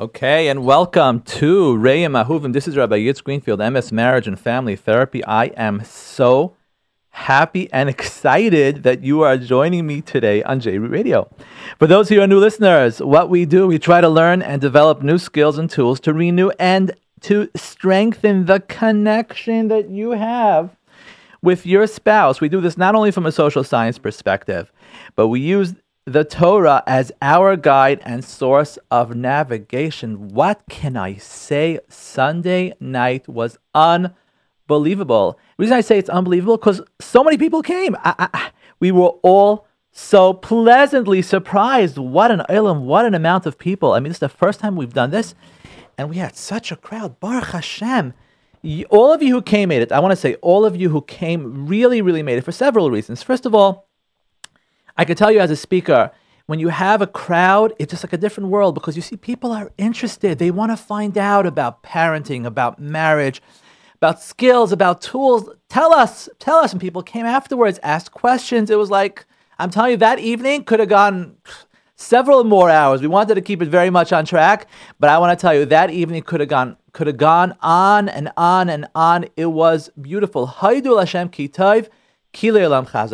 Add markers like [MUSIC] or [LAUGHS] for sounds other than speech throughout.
Okay, and welcome to Re'im Ahuvim. This is Rabbi Yitz Greenfield, MS Marriage and Family Therapy. I am so happy and excited that you are joining me today on J Radio. For those who are new listeners, what we do, we try to learn and develop new skills and tools to renew and to strengthen the connection that you have with your spouse. We do this not only from a social science perspective, but we use the Torah as our guide and source of navigation. What can I say? Sunday night was unbelievable. The reason I say it's unbelievable because so many people came. I, I, we were all so pleasantly surprised. What an ilm, what an amount of people. I mean, this is the first time we've done this, and we had such a crowd. Baruch Hashem. All of you who came made it. I want to say all of you who came really, really made it for several reasons. First of all, I can tell you as a speaker, when you have a crowd, it's just like a different world because you see people are interested. They want to find out about parenting, about marriage, about skills, about tools. Tell us, tell us. And people came afterwards, asked questions. It was like, I'm telling you, that evening could have gone several more hours. We wanted to keep it very much on track, but I want to tell you that evening could have gone could have gone on and on and on. It was beautiful. Kitayv,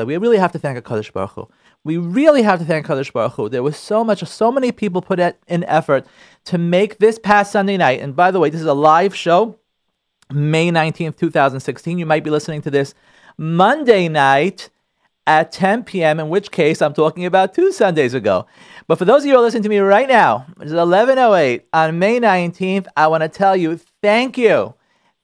We really have to thank HaKadosh Baruch Hu. We really have to thank Kadosh Baruch Hu. There was so much, so many people put in effort to make this past Sunday night. And by the way, this is a live show, May 19th, 2016. You might be listening to this Monday night at 10 p.m., in which case I'm talking about two Sundays ago. But for those of you who are listening to me right now, it's 11.08 on May 19th, I want to tell you thank you.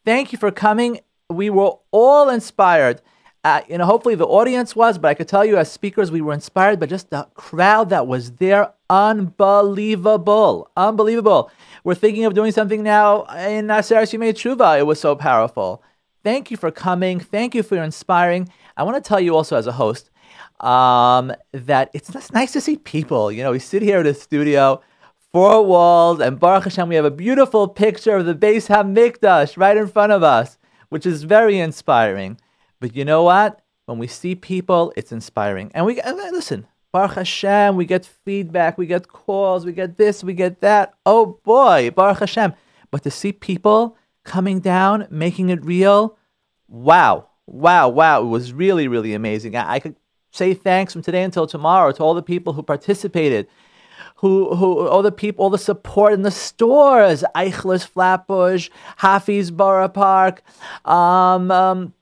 Thank you for coming. We were all inspired uh, you know, hopefully the audience was, but I could tell you as speakers, we were inspired by just the crowd that was there. Unbelievable. Unbelievable. We're thinking of doing something now in Aseret Yemei Tshuva. It was so powerful. Thank you for coming. Thank you for your inspiring. I want to tell you also as a host um, that it's just nice to see people. You know, we sit here in the studio, four walls, and Baruch Hashem, we have a beautiful picture of the Beis Hamikdash right in front of us, which is very inspiring. But you know what? When we see people, it's inspiring. And we listen, Baruch Hashem, we get feedback, we get calls, we get this, we get that. Oh boy, Baruch Hashem. But to see people coming down, making it real, wow, wow, wow. It was really, really amazing. I, I could say thanks from today until tomorrow to all the people who participated, who, who, all the people, all the support in the stores, Eichler's Flatbush, Hafiz Borough Park, um, um,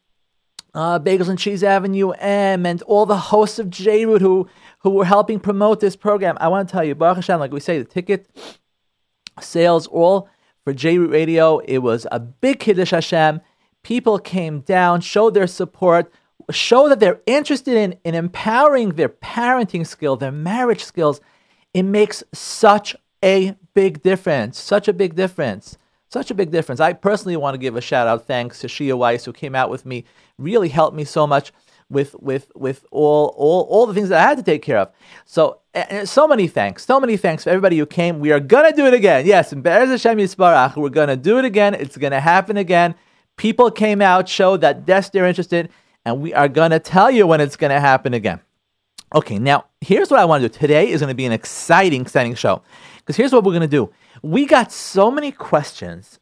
uh, Bagels and Cheese Avenue M, and all the hosts of J Root who who were helping promote this program. I want to tell you, Baruch Hashem, like we say, the ticket sales all for J Root Radio. It was a big Kiddush Hashem. People came down, showed their support, show that they're interested in, in empowering their parenting skill, their marriage skills. It makes such a big difference. Such a big difference. Such a big difference. I personally want to give a shout out thanks to Shia Weiss, who came out with me, really helped me so much with with with all all all the things that I had to take care of. So so many thanks, so many thanks for everybody who came. We are gonna do it again. Yes, in Be'ez Hashem Yisbarach, we're gonna do it again. It's gonna happen again. People came out, showed that yes, they're interested, and we are gonna tell you when it's gonna happen again. Okay, now here's what I want to do. Today is to be an exciting, exciting show because here's what we're to do. We got so many questions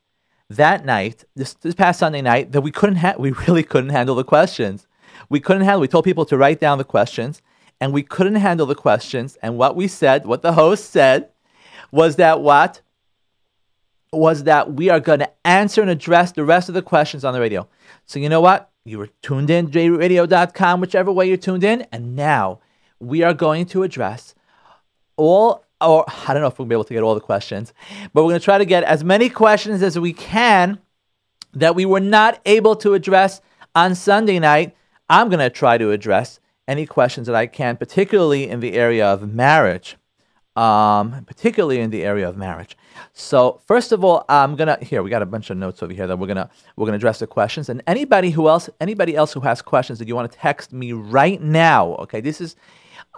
that night, this, this past Sunday night, that we couldn't ha- we [LAUGHS] really couldn't handle the questions. We couldn't handle. We told people to write down the questions, and we couldn't handle the questions. And what we said, what the host said, was that what was that we are going to answer and address the rest of the questions on the radio. So you know what? You were tuned in, jradio.com, whichever way you're tuned in, and now we are going to address all or I don't know if we'll be able to get all the questions, but we're going to try to get as many questions as we can that we were not able to address on Sunday night. I'm going to try to address any questions that I can, particularly in the area of marriage. Um, particularly in the area of marriage. So first of all, I'm gonna here we got a bunch of notes over here that we're gonna we're gonna address the questions. And anybody who else anybody else who has questions that you want to text me right now, okay? This is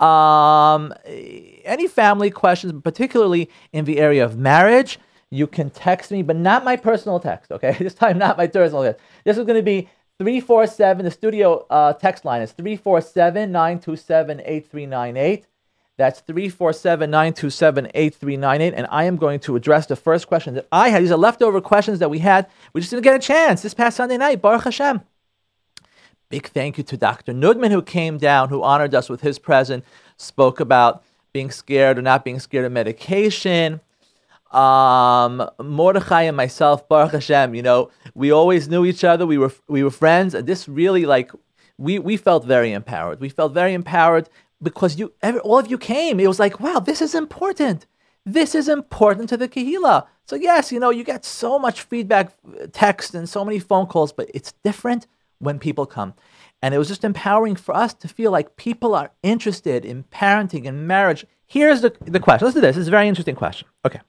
um, any family questions, particularly in the area of marriage, you can text me, but not my personal text, okay? [LAUGHS] This time, not my personal text. This is going to be 347, the studio uh, text line is 347 927 8398. That's 347 927 8398. And I am going to address the first question that I had. These are leftover questions that we had. We just didn't get a chance this past Sunday night. Baruch Hashem. Big thank you to Dr. Nudman who came down, who honored us with his presence, spoke about being scared or not being scared of medication. Um, Mordechai and myself, Baruch Hashem, you know, we always knew each other. We were we were friends, and this really like we we felt very empowered. We felt very empowered because you every, all of you came. It was like, wow, this is important. This is important to the Kahila. So yes, you know, you get so much feedback, text, and so many phone calls, but it's different when people come. And it was just empowering for us to feel like people are interested in parenting and marriage. Here's the, the question. Listen to this. This is a very interesting question. Okay.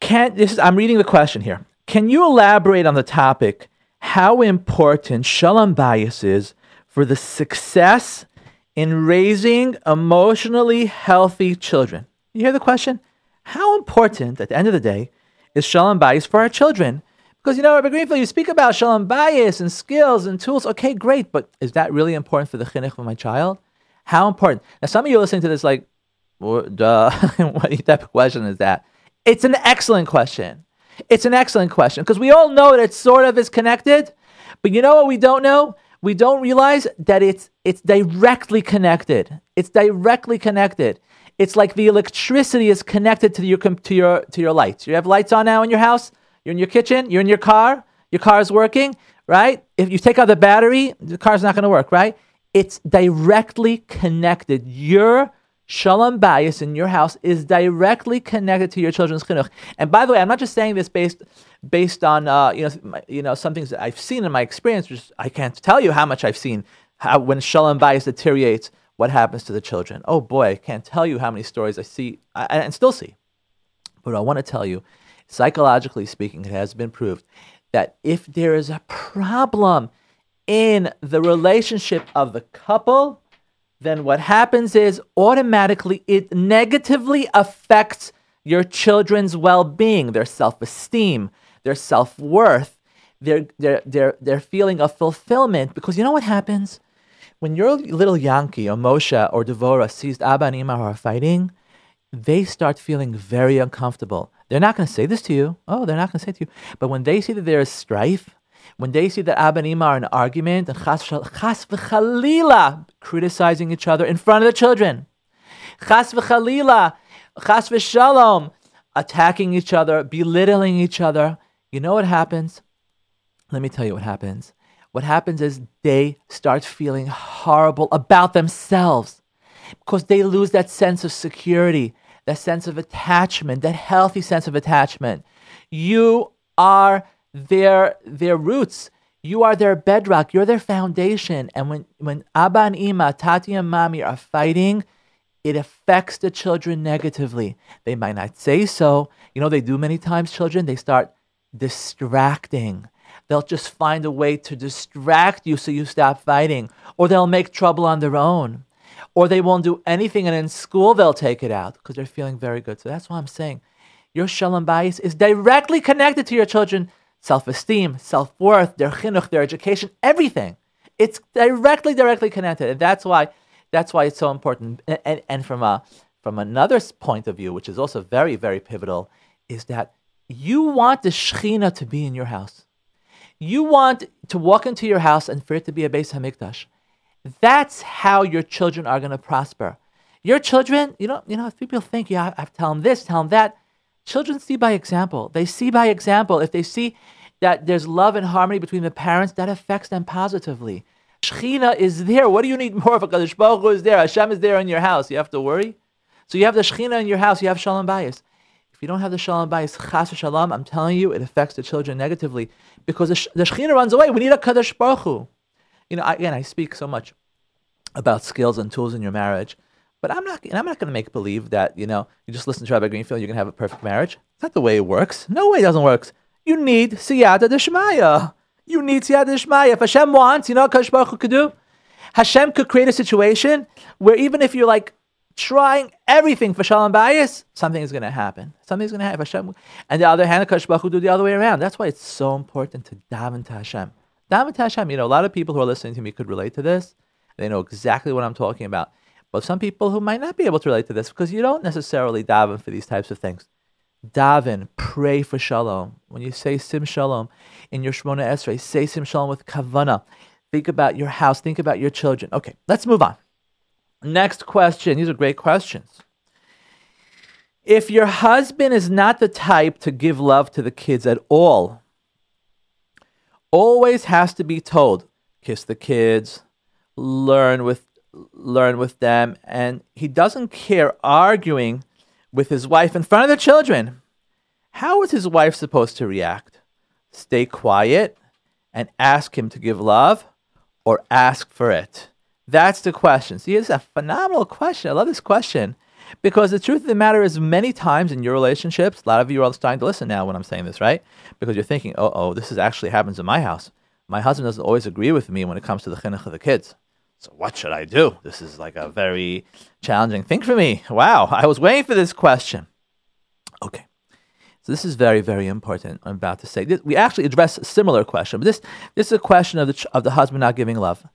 Can this is I'm reading the question here. Can you elaborate on the topic how important shalom bayis is for the success in raising emotionally healthy children? You hear the question? How important at the end of the day is shalom bayis for our children? Because you know, Rabbi Greenfield, you speak about shalom bayis and skills and tools. Okay, great, but is that really important for the chinuch of my child? How important? Now, some of you listening to this like, duh, [LAUGHS] what type of question is that? It's an excellent question. It's an excellent question because we all know that it sort of is connected, but you know what we don't know? We don't realize that it's it's directly connected. It's directly connected. It's like the electricity is connected to your to your to your lights. You have lights on now in your house. You're in your kitchen, you're in your car, your car is working, right? If you take out the battery, the car's not going to work, right? It's directly connected. Your shalom bayis in your house is directly connected to your children's chinuch. And by the way, I'm not just saying this based based on uh, you know you know some things that I've seen in my experience. Which I can't tell you how much I've seen how when shalom bayis deteriorates, what happens to the children. Oh boy, I can't tell you how many stories I see and still see. But I want to tell you psychologically speaking, it has been proved that if there is a problem in the relationship of the couple, then what happens is automatically it negatively affects your children's well being, their self esteem, their self worth, their, their, their, their feeling of fulfillment. Because you know what happens? When your little Yankee or Moshe or Devora sees Abba and Ima are fighting, they start feeling very uncomfortable. They're not going to say this to you. Oh, they're not going to say to you. But when they see that there is strife, when they see that Abba and Ima are in argument and chas v'chalila criticizing each other in front of the children, chas v'chalila, chas v'shalom, attacking each other, belittling each other, you know what happens? Let me tell you what happens. What happens is they start feeling horrible about themselves because they lose that sense of security that sense of attachment, that healthy sense of attachment. You are their their roots. You are their bedrock. You're their foundation. And when, when Abba and Ima, Tati and Mami are fighting, it affects the children negatively. They might not say so. You know, they do many times, children, they start distracting. They'll just find a way to distract you so you stop fighting, or they'll make trouble on their own or they won't do anything, and in school they'll take it out because they're feeling very good. So that's why I'm saying your shalom bayis is directly connected to your children' self-esteem, self-worth, their chinuch, their education, everything. It's directly, directly connected, and that's why that's why it's so important. And, and, and from a from another point of view, which is also very, very pivotal, is that you want the Shechina to be in your house. You want to walk into your house and for it to be a Beis Hamikdash. That's how your children are going to prosper. Your children, you know, you know, if people think, yeah, I to tell them this, tell them that. Children see by example. They see by example. If they see that there's love and harmony between the parents, that affects them positively. Shechina is there. What do you need more of? HaKadosh Baruch Hu is there. Hashem is there in your house. You have to worry. So you have the Shechina in your house. You have Shalom Bayis. If you don't have the Shalom Bayis, Chas Shalom, I'm telling you, it affects the children negatively because the, the Shechina runs away. We need HaKadosh Baruch Hu. You know, again, I speak so much about skills and tools in your marriage. But I'm not, and I'm not going to make believe that, you know, you just listen to Rabbi Greenfield, you're going to have a perfect marriage. That's not the way it works. No way it doesn't work. You need siyata deshmaya. You need siyata deshmaya. If Hashem wants, you know what Kadosh Baruch Hu could do? Hashem could create a situation where even if you're like trying everything for shalom bayis, something is going to happen. Something's going to happen. Hashem, and the other hand, Kadosh Baruch Hu do the other way around. That's why it's so important to daven to Hashem. Daven to Hashem. You know, a lot of people who are listening to me could relate to this. They know exactly what I'm talking about. But some people who might not be able to relate to this because you don't necessarily daven for these types of things. Daven, pray for shalom. When you say sim shalom in your Shemona Esrei, say sim shalom with kavana. Think about your house. Think about your children. Okay, let's move on. Next question. These are great questions. If your husband is not the type to give love to the kids at all, always has to be told, kiss the kids, learn with learn with them, and he doesn't care arguing with his wife in front of the children. How is his wife supposed to react? Stay quiet and ask him to give love or ask for it? That's the question. See, it's a phenomenal question. I love this question because the truth of the matter is, many times in your relationships, a lot of you are all starting to listen now when I'm saying this, right? Because you're thinking, oh, oh, this is actually happens in my house. My husband doesn't always agree with me when it comes to the chinuch of the kids. So what should I do? This is like a very challenging thing for me. Wow, I was waiting for this question. Okay. So this is very, very important. I'm about to say. This, we actually address a similar question, but this this is a question of the of the husband not giving love.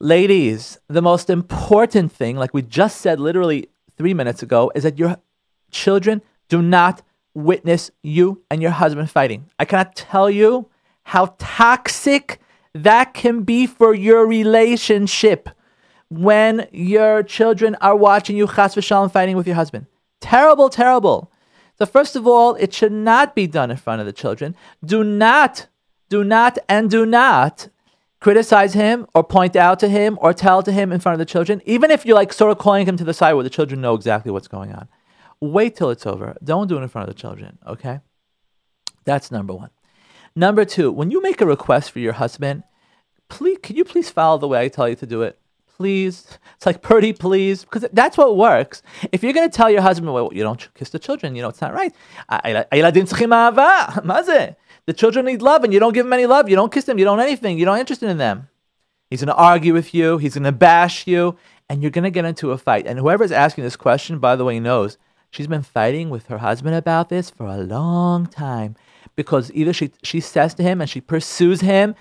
Ladies, the most important thing, like we just said literally three minutes ago, is that your children do not witness you and your husband fighting. I cannot tell you how toxic that can be for your relationship when your children are watching you chas v'shalom fighting with your husband. Terrible, terrible. So first of all, it should not be done in front of the children. Do not, do not, and do not criticize him or point out to him or tell to him in front of the children, even if you're like sort of calling him to the side where the children know exactly what's going on. Wait till it's over. Don't do it in front of the children, okay? That's number one. Number two, when you make a request for your husband, please, can you please follow the way I tell you to do it? Please. It's like, Purdy, please. Because that's what works. If you're going to tell your husband, well, you don't kiss the children, you know, it's not right. [LAUGHS] The children need love, and you don't give them any love. You don't kiss them. You don't anything. You're not interested in them. He's going to argue with you. He's going to bash you, and you're going to get into a fight. And whoever's asking this question, by the way, knows she's been fighting with her husband about this for a long time because either she she says to him and she pursues him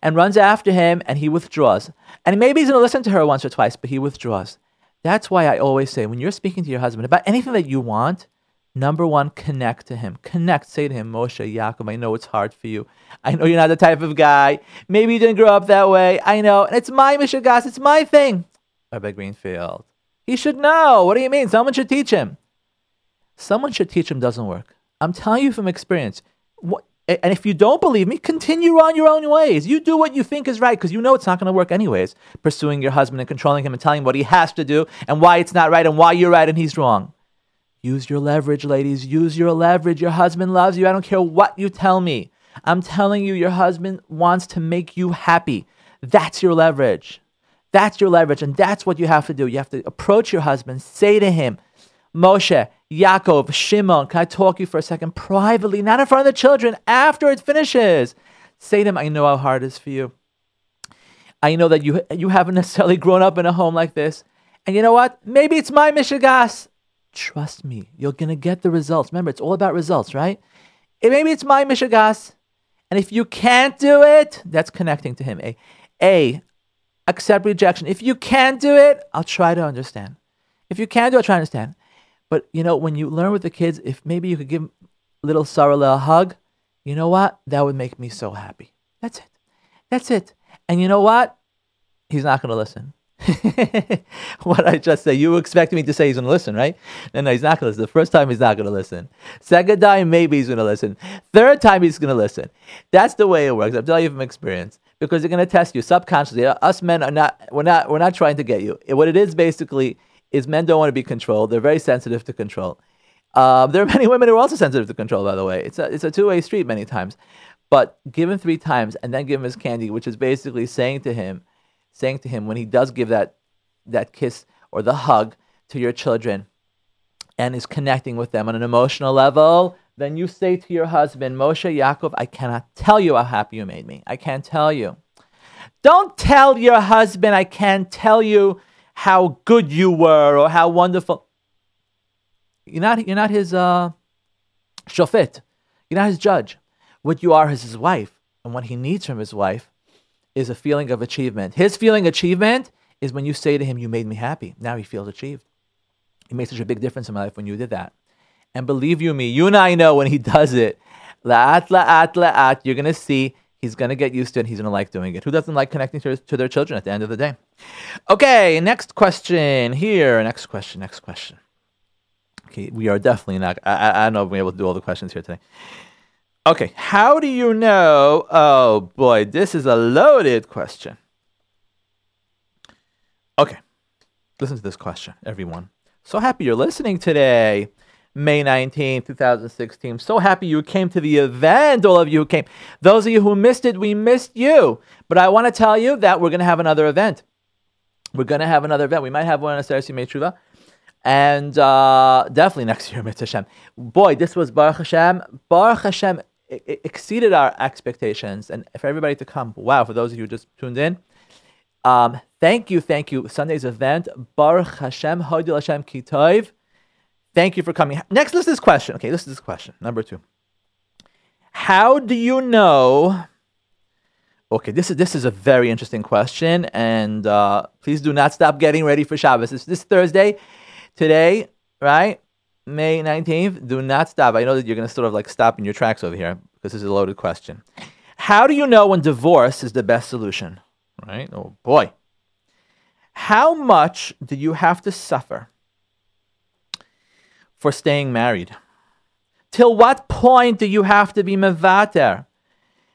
and runs after him, and he withdraws. And maybe he's going to listen to her once or twice, but he withdraws. That's why I always say when you're speaking to your husband about anything that you want, Number one, connect to him. Connect. Say to him, Moshe, Yaakov, I know it's hard for you. I know you're not the type of guy. Maybe you didn't grow up that way. I know. And it's my Mishagas. It's my thing. Rabbi Greenfield. He should know. What do you mean? Someone should teach him. Someone should teach him doesn't work. I'm telling you from experience. What, and if you don't believe me, continue on your own ways. You do what you think is right because you know it's not going to work anyways. Pursuing your husband and controlling him and telling him what he has to do and why it's not right and why you're right and he's wrong. Use your leverage, ladies. Use your leverage. Your husband loves you. I don't care what you tell me. I'm telling you, your husband wants to make you happy. That's your leverage. That's your leverage. And that's what you have to do. You have to approach your husband, say to him, Moshe, Yaakov, Shimon, can I talk to you for a second privately, not in front of the children, after it finishes? Say to them, I know how hard it is for you. I know that you, you haven't necessarily grown up in a home like this. And you know what? Maybe it's my Mishigas. Trust me, you're gonna get the results. Remember, it's all about results, right? And maybe it's my mishagas, and if you can't do it, that's connecting to him. A, a, accept rejection. If you can't do it, I'll try to understand. If you can't do it, I'll try to understand. But you know, when you learn with the kids, if maybe you could give little Sarah a hug, you know what? That would make me so happy. That's it. That's it. And you know what? He's not gonna listen. [LAUGHS] what I just say. You expect me to say he's going to listen, right? No, no, he's not going to listen. The first time he's not going to listen. Second time, maybe he's going to listen. Third time, he's going to listen. That's the way it works. I'm telling you from experience because they're going to test you subconsciously. Us men are not. We're not. We're not trying to get you. What it is basically is men don't want to be controlled. They're very sensitive to control. Um, there are many [LAUGHS] women who are also sensitive to control. By the way, it's a it's a two way street many times. But give him three times and then give him his candy, which is basically saying to him saying to him when he does give that that kiss or the hug to your children and is connecting with them on an emotional level, then you say to your husband, Moshe Yaakov, I cannot tell you how happy you made me. I can't tell you. Don't tell your husband, I can't tell you how good you were or how wonderful. You're not, you're not his uh, shofet. You're not his judge. What you are is his wife. And what he needs from his wife is a feeling of achievement. His feeling achievement is when you say to him, You made me happy. Now he feels achieved. It made such a big difference in my life when you did that. And believe you me, you and I know when he [LAUGHS] does it, la'at, la'at, la'at, you're going to see he's going to get used to it. He's going to like doing it. Who doesn't like connecting to, to their children at the end of the day? Okay, next question here. Next question, next question. Okay, we are definitely not, I, I don't know if we're able to do all the questions here today. Okay, how do you know? Oh boy, this is a loaded question. Okay, listen to this question, everyone. So happy you're listening today. May 19, 2016. So happy you came to the event, all of you who came. Those of you who missed it, we missed you. But I want to tell you that we're going to have another event. We're going to have another event. We might have one on Aseres Yemei Tshuva. And uh, definitely next year, [LAUGHS] Mitzvah Hashem. Boy, this was Baruch Hashem. Baruch Hashem exceeded our expectations. And for everybody to come, wow, for those of you who just tuned in, um, thank you, thank you. Sunday's event, Baruch Hashem, Hodu L'Hashem Ki Tov. Thank you for coming. Next, listen to this question. Okay, listen to this question. Number two. How do you know? Okay, this is this is a very interesting question, and uh, please do not stop getting ready for Shabbos. This this Thursday, today, right? May 19th. Do not stop. I know that you're going to sort of like stop in your tracks over here because this is a loaded question. How do you know when divorce is the best solution? Right? Oh boy. How much do you have to suffer for staying married? Till what point do you have to be mevater?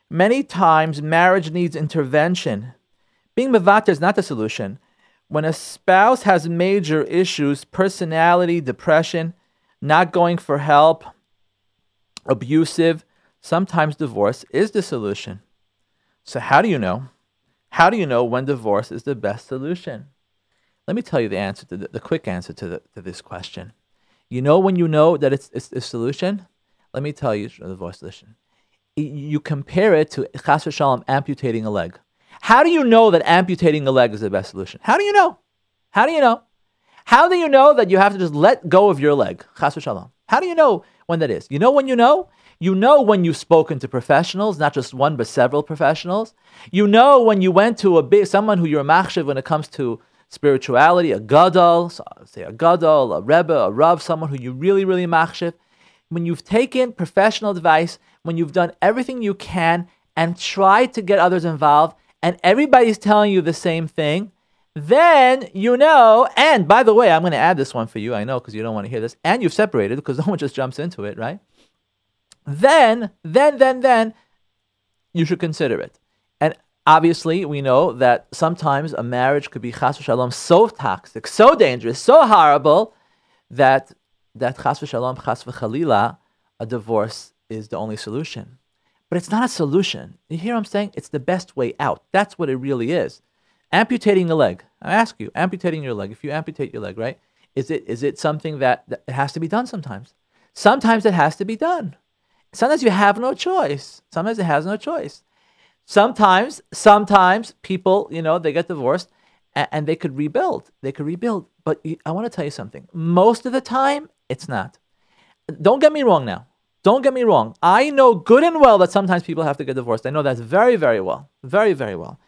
Many times marriage needs intervention. Being mevater is not the solution. When a spouse has major issues, personality, depression, not going for help, abusive, sometimes divorce is the solution. So, how do you know? How do you know when divorce is the best solution? Let me tell you the answer to the, the quick answer to, the, to this question. You know when you know that it's, it's the solution? Let me tell you the divorce solution. You compare it to chas v'shalom amputating a leg. How do you know that amputating a leg is the best solution? How do you know? How do you know? How do you know that you have to just let go of your leg? Chas v'shalom. How do you know when that is? You know when you know? You know when you've spoken to professionals, not just one, but several professionals. You know when you went to a big, someone who you're machshav when it comes to spirituality, a gadol, so say a gadol, a rebbe, a rav, someone who you really, really machshav. When you've taken professional advice, when you've done everything you can and tried to get others involved, and everybody's telling you the same thing, then you know, and by the way, I'm going to add this one for you. I know because you don't want to hear this, and you've separated because [LAUGHS] no one just jumps into it, right? Then, then, then, then, you should consider it. Obviously, we know that sometimes a marriage could be chas v'shalom so toxic, so dangerous, so horrible that that chas v'shalom, chas v'chalila, a divorce is the only solution. But it's not a solution. You hear what I'm saying? It's the best way out. That's what it really is. Amputating a leg. I ask you, amputating your leg. If you amputate your leg, right? Is it is it something that, that it has to be done sometimes? Sometimes it has to be done. Sometimes you have no choice. Sometimes it has no choice. Sometimes, sometimes people, you know, they get divorced and, and they could rebuild. They could rebuild. But I want to tell you something. Most of the time, it's not. Don't get me wrong now. Don't get me wrong. I know good and well that sometimes people have to get divorced. I know that very, very well. Very, very well.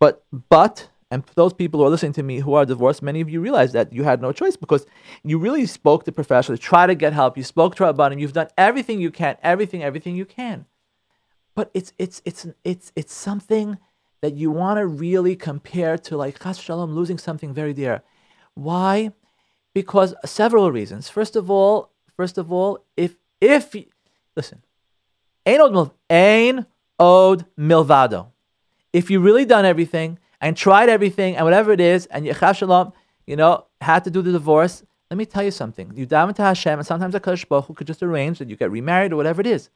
But but and those people who are listening to me who are divorced, many of you realize that you had no choice because you really spoke to professionals, try to get help. You spoke to Rabbanim. You've done everything you can, everything, everything you can. But it's it's it's it's it's something that you want to really compare to like Chas Shalom losing something very dear. Why? Because several reasons. First of all, first of all, if if listen, ain od, ain milvado if you really done everything and tried everything and whatever it is, and Yechav Shalom, you know, had to do the divorce, let me tell you something. You daven to Hashem, and sometimes a Baruch Hu could just arrange that you get remarried or whatever it is.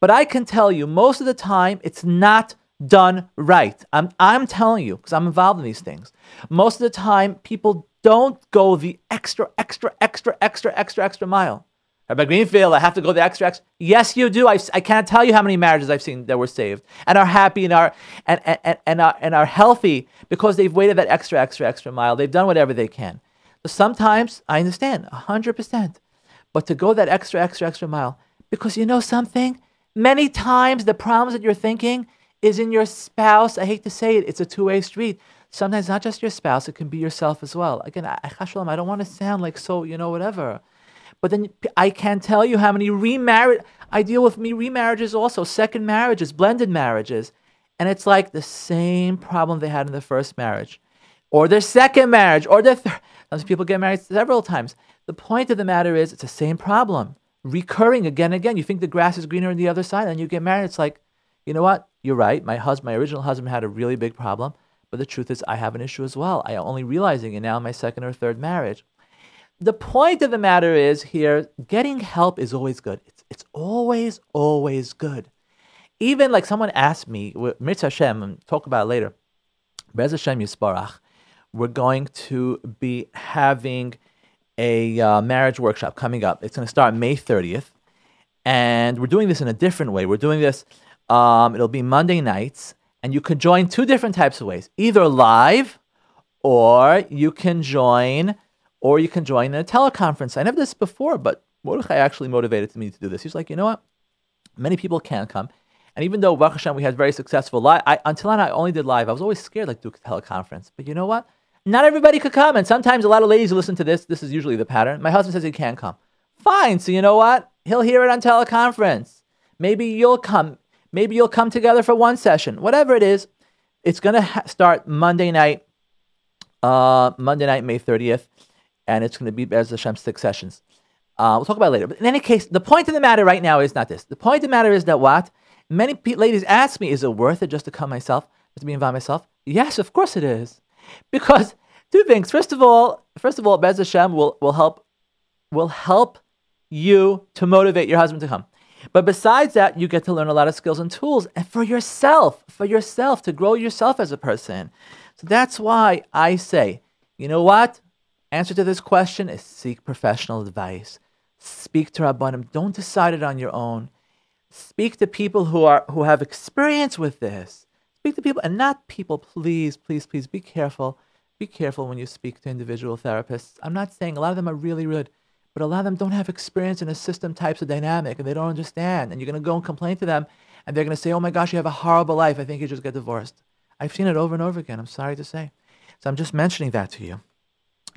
But I can tell you, most of the time, it's not done right. I'm, I'm telling you, because I'm involved in these things. Most of the time, people don't go the extra, extra, extra, extra, extra, extra mile. Rabbi Greenfield, I have to go the extra extra. Yes, you do. I, I can't tell you how many marriages I've seen that were saved and are happy and are and, and, and, are, and are healthy because they've waited that extra, extra, extra mile. They've done whatever they can. So sometimes I understand, 100%. But to go that extra, extra, extra mile, because you know something? Many times the problems that you're thinking is in your spouse. I hate to say it, it's a two way street. Sometimes not just your spouse, it can be yourself as well. Again, I, I don't want to sound like so, you know, whatever. But then I can't tell you how many remarried, I deal with me remarriages also, second marriages, blended marriages. And it's like the same problem they had in the first marriage, or their second marriage, or their third. Sometimes people get married several times. The point of the matter is, it's the same problem, recurring again and again. You think the grass is greener on the other side, and you get married. It's like, you know what? You're right. My husband, my original husband, had a really big problem. But the truth is, I have an issue as well. I am only realizing it now in my second or third marriage. The point of the matter is here, getting help is always good. It's, it's always, always good. Even like someone asked me, Mitzvah Hashem, talk about it later. Bez Hashem Yisbarach, we're going to be having a uh, marriage workshop coming up. It's going to start May 30th. And we're doing this in a different way. We're doing this, um, it'll be Monday nights and you can join two different types of ways either live or you can join or you can join in a teleconference i never did this before but mordechai actually motivated me to do this he's like you know what many people can't come and even though Baruch Hashem, we had very successful live I, until then i only did live i was always scared like do a teleconference but you know what not everybody could come and sometimes a lot of ladies listen to this this is usually the pattern my husband says he can't come fine so you know what he'll hear it on teleconference maybe you'll come Maybe you'll come together for one session. Whatever it is, it's going to ha- start Monday night, uh, Monday night, May 30th, and it's going to be as Hashem six sessions. Uh, we'll talk about later. But in any case, the point of the matter right now is not this. The point of the matter is that what? Many ladies ask me, is it worth it just to come myself, just to be involved myself? Yes, of course it is. Because [LAUGHS] two things. First of all, first of all, Bez Hashem will, will help will help you to motivate your husband to come. But besides that, you get to learn a lot of skills and tools and for yourself, for yourself, to grow yourself as a person. So that's why I say, you know what? Answer to this question is seek professional advice. Speak to Rabbanim. Don't decide it on your own. Speak to people who are who have experience with this. Speak to people and not people, please, please, please be careful. Be careful when you speak to individual therapists. I'm not saying a lot of them are really good. But a lot of them don't have experience in a system types of dynamic and they don't understand. And you're going to go and complain to them and they're going to say, oh my gosh, you have a horrible life. I think you just get divorced. I've seen it over and over again. I'm sorry to say. So I'm just mentioning that to you.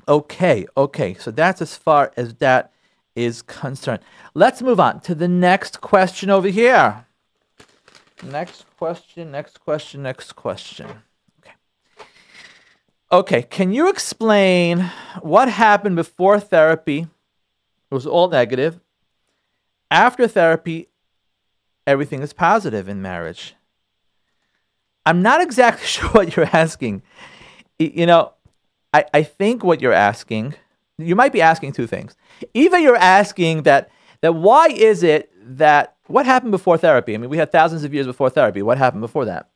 Okay, okay. So that's as far as that is concerned. Let's move on to the next question over here. Next question, next question, next question. Okay. Okay, can you explain what happened before therapy it was all negative. After therapy, everything is positive in marriage. I'm not exactly [LAUGHS] sure what you're asking. You know, I, I think what you're asking, you might be asking two things. Either you're asking that that why is it that what happened before therapy? I mean, we had thousands of years before therapy. What happened before that?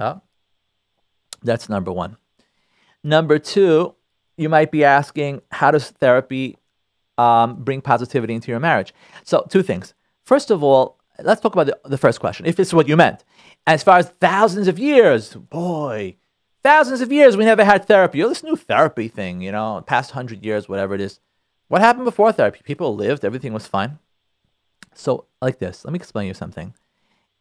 Huh? That's number one. Number two, you might be asking, how does therapy um, bring positivity into your marriage? So, two things. First of all, let's talk about the, the first question, if it's what you meant. As far as thousands of years, boy, thousands of years we never had therapy. Oh, this new therapy thing, you know, past hundred years, whatever it is. What happened before therapy? People lived, everything was fine. So, like this, let me explain you something.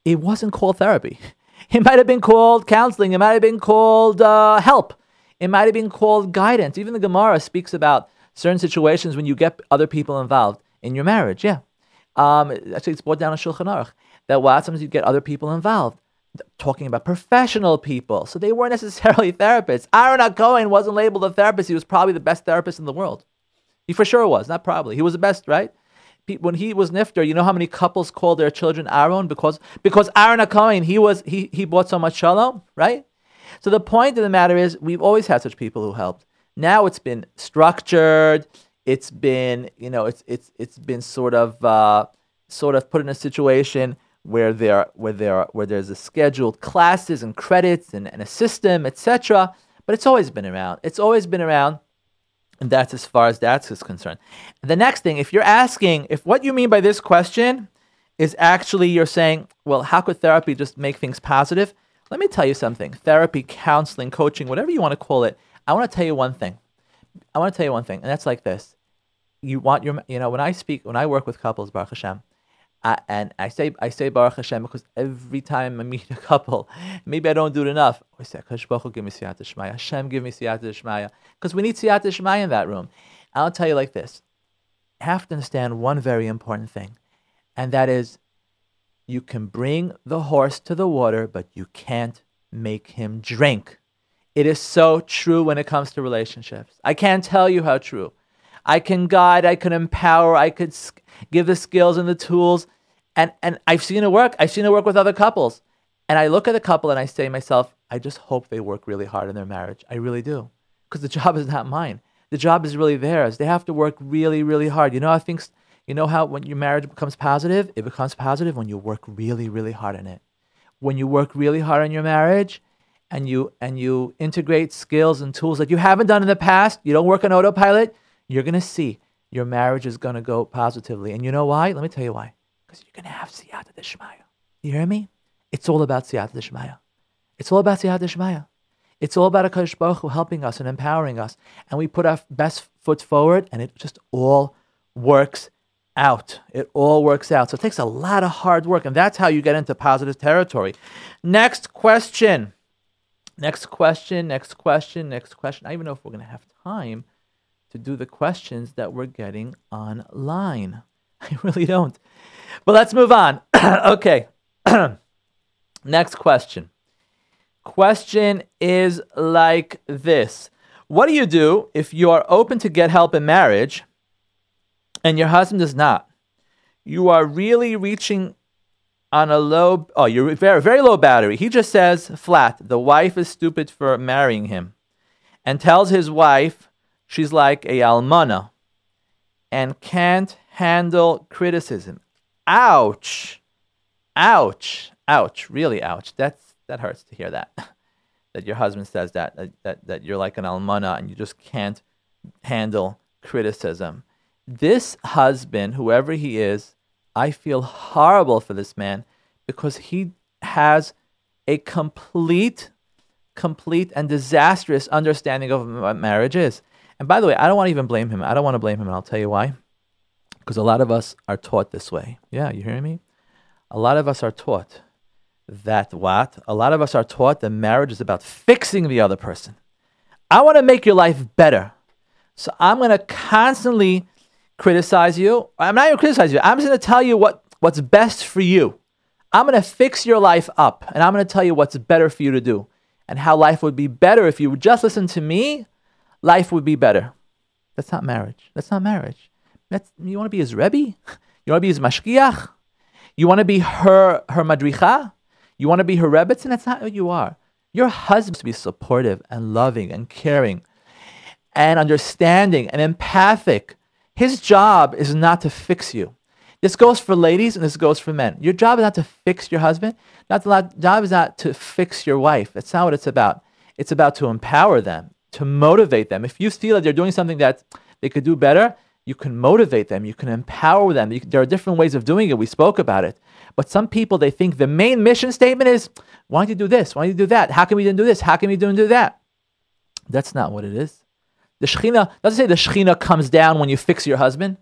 It wasn't called therapy. [LAUGHS] It might have been called counseling. It might have been called uh, help. It might have been called guidance. Even the Gemara speaks about certain situations when you get other people involved in your marriage. Yeah. Um, actually, it's brought down in Shulchan Aruch that what sometimes you get other people involved. Talking about professional people. So they weren't [LAUGHS] necessarily therapists. Aaron Cohen wasn't labeled a therapist. He was probably the best therapist in the world. He for sure was, not probably. He was the best, right? When he was nifter, you know how many couples called their children Aaron because because Aaron Cohen he was he he brought so much shalom, right? So the point of the matter is we've always had such people who helped. Now it's been structured. It's been, you know, it's it's it's been sort of uh, sort of put in a situation where there where there where there's a scheduled classes and credits and, and a system, etc. But it's always been around. It's always been around. And that's as far as that's is concerned. The next thing, if you're asking, if what you mean by this question is actually you're saying, well, how could therapy just make things positive? Let me tell you something. Therapy, counseling, coaching, whatever you want to call it, I want to tell you one thing. I want to tell you one thing, and that's like this. You want your, you know, when I speak, when I work with couples, Baruch Hashem, And I say I say Baruch Hashem because every time I meet a couple, maybe I don't do it enough. I say, give me siyata shmaya. Hashem, give me siyata shmaya. Because we need siyata shmaya in that room. I'll tell you like this: you have to understand one very important thing, and that is, you can bring the horse to the water, but you can't make him drink. It is so true when it comes to relationships. I can't tell you how true. I can guide, I can empower, I could give the skills and the tools. And, and I've seen it work. I've seen it work with other couples. And I look at the couple and I say to myself, I just hope they work really hard in their marriage. I really do. Because the [LAUGHS] job is not mine. The job is really theirs. They have to work really, really hard. You know how things, you know how when your marriage becomes positive? It becomes positive when you work really, really hard in it. When you work really hard in your marriage, and you and you integrate skills and tools that you haven't done in the past, you don't work on autopilot, you're gonna see your marriage is gonna go positively. And you know why? Let me tell you why. Because you're gonna have siyata deshmaya. You hear me? It's all about siyata deshmaya. It's all about siyata deshmaya. It's all about a Baruch Hu helping us and empowering us. And we put our best foot forward and it just all works out. It all works out. So it takes a lot of hard work. And that's how you get into positive territory. Next question. Next question, next question, next question. I don't even know if we're going to have time to do the questions that we're getting online. [LAUGHS] I really don't. But let's move on. [CLEARS THROAT] okay. [CLEARS THROAT] next question. Question is like this What do you do if you are open to get help in marriage and your husband is not? You are really reaching on a low, oh, you're very, very low battery. He just says flat, the wife is stupid for marrying him and tells his wife she's like a almana and can't handle criticism. Ouch. Ouch. Ouch. Really ouch. That's, that hurts to hear that. [LAUGHS] that your husband says that, that, that, that you're like an almana and you just can't handle criticism. This husband, whoever he is, I feel horrible for this man because he has a complete, complete and disastrous understanding of what marriage is. And by the way, I don't want to even blame him. I don't want to blame him, and I'll tell you why. Because a lot of us are taught this way. Yeah, you hearing me? A lot of us are taught that what? A lot of us are taught that marriage is about fixing the other person. I want to make your life better. So I'm going to constantly criticize you. I'm not even criticize you. I'm just going to tell you what, what's best for you. I'm going to fix your life up and I'm going to tell you what's better for you to do and how life would be better if you would just listen to me. Life would be better. That's not marriage. That's not marriage. That's, you want to be his Rebbe? [LAUGHS] You want to be his Mashgiach? You want to be her, her Madricha? You want to be her Rebbe? And that's not who you are. Your husband to be supportive and loving and caring and understanding and empathic his job is not to fix you. This goes for ladies and this goes for men. Your job is not to fix your husband. Not the job is not to fix your wife. That's not what it's about. It's about to empower them, to motivate them. If you feel that they're doing something that they could do better, you can motivate them. You can empower them. You, there are different ways of doing it. We spoke about it. But some people, they think the main mission statement is, why don't you do this? Why don't you do that? How can we do this? How can we do that? That's not what it is. The Shekhinah doesn't say the Shekhinah comes down when you fix your husband.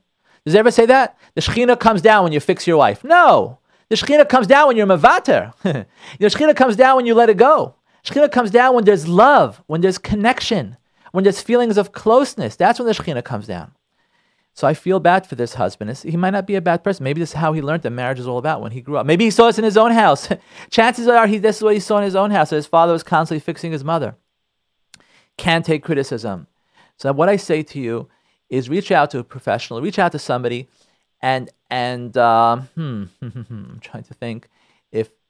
Does it ever say that? The Shekhinah comes down when you fix your wife. No. The Shekhinah comes down when you're mevater. [LAUGHS] the Shekhinah comes down when you let it go. Shekhinah comes down when there's love, when there's connection, when there's feelings of closeness. That's when the Shekhinah comes down. So I feel bad for this husband. He might not be a bad person. Maybe this is how he learned that marriage is all about when he grew up. Maybe he saw this in his own house. [LAUGHS] Chances are he, this is what he saw in his own house. That his father was constantly fixing his mother. Can't take criticism. So what I say to you is reach out to a professional, reach out to somebody, and and uh, hmm, [LAUGHS] I'm trying to think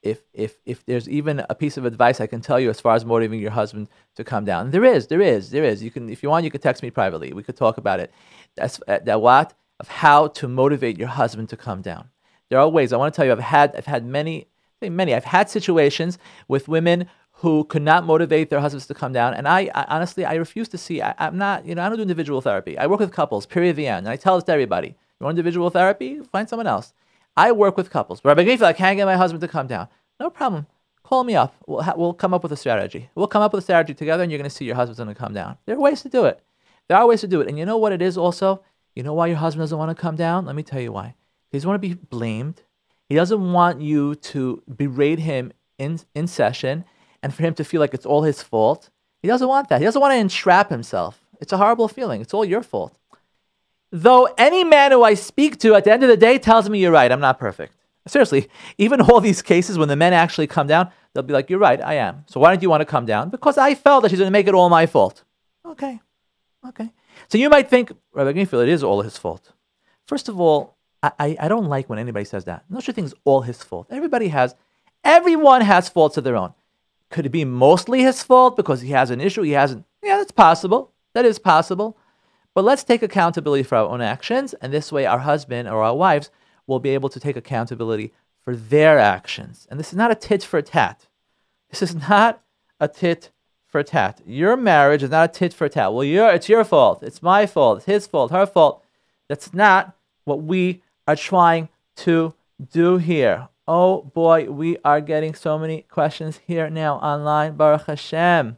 if if if there's even a piece of advice I can tell you as far as motivating your husband to come down. There is, there is, there is. You can, if you want, you could text me privately. We could talk about it. That's uh, that what of how to motivate your husband to come down. There are ways. I want to tell you. I've had I've had many many. I've had situations with women who could not motivate their husbands to come down. And I, I honestly, I refuse to see. I, am not, you know, I don't do individual therapy. I work with couples. Period. The end. And I tell this to everybody: you want individual therapy? Find someone else. I work with couples. But Rabbi I can't get my husband to come down. No problem. Call me up. We'll, ha- we'll come up with a strategy. We'll come up with a strategy together, and you're going to see your husband's going to come down. There are ways to do it. There are ways to do it. And you know what it is also? You know why your husband doesn't want to come down? Let me tell you why. He doesn't want to be blamed. He doesn't want you to berate him in, in session and for him to feel like it's all his fault. He doesn't want that. He doesn't want to entrap himself. It's a horrible feeling. It's all your fault. Though any man who I speak to at the end of the day tells me you're right, I'm not perfect. Seriously, [LAUGHS] even all these cases when the men actually come down, they'll be like, You're right, I am. So why don't you want to come down? Because I felt that she's going to make it all my fault. Okay, okay. So you might think, Rabbi Greenfield, it is all his fault. First of all, I, I don't like when anybody says that. No such thing is all his fault. Everybody has, everyone has faults of their own. Could it be mostly his fault because he has an issue? He hasn't. Yeah, that's possible. That is possible. But let's take accountability for our own actions, and this way our husband or our wives will be able to take accountability for their actions. And this is not a tit for tat. This is not a tit for tat. Your marriage is not a tit for tat. Well, it's your fault. It's my fault. It's his fault. Her fault. That's not what we are trying to do here. Oh boy, we are getting so many questions here now online. Baruch Hashem.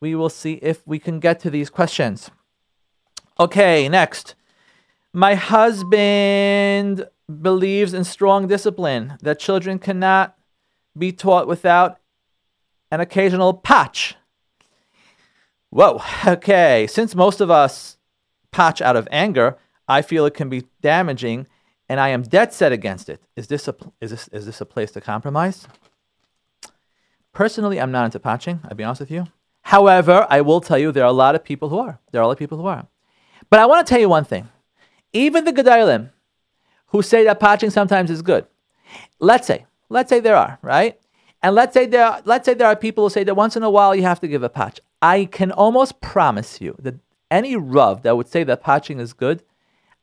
We will see if we can get to these questions. Okay, next. My husband believes in strong discipline, that children cannot be taught without an occasional patch. Whoa, [LAUGHS] okay. Since most of us patch out of anger, I feel it can be damaging and I am dead set against it. Is this a, is this, is this a place to compromise? Personally, I'm not into patching, I'll be honest with you. However, I will tell you there are a lot of people who are. There are a lot of people who are. But I want to tell you one thing. Even the Gedolim, who say that patching sometimes is good, let's say, let's say there are, right? And let's say there, are, let's say there are people who say that once in a while you have to give a patch. I can almost promise you that any Rav that would say that patching is good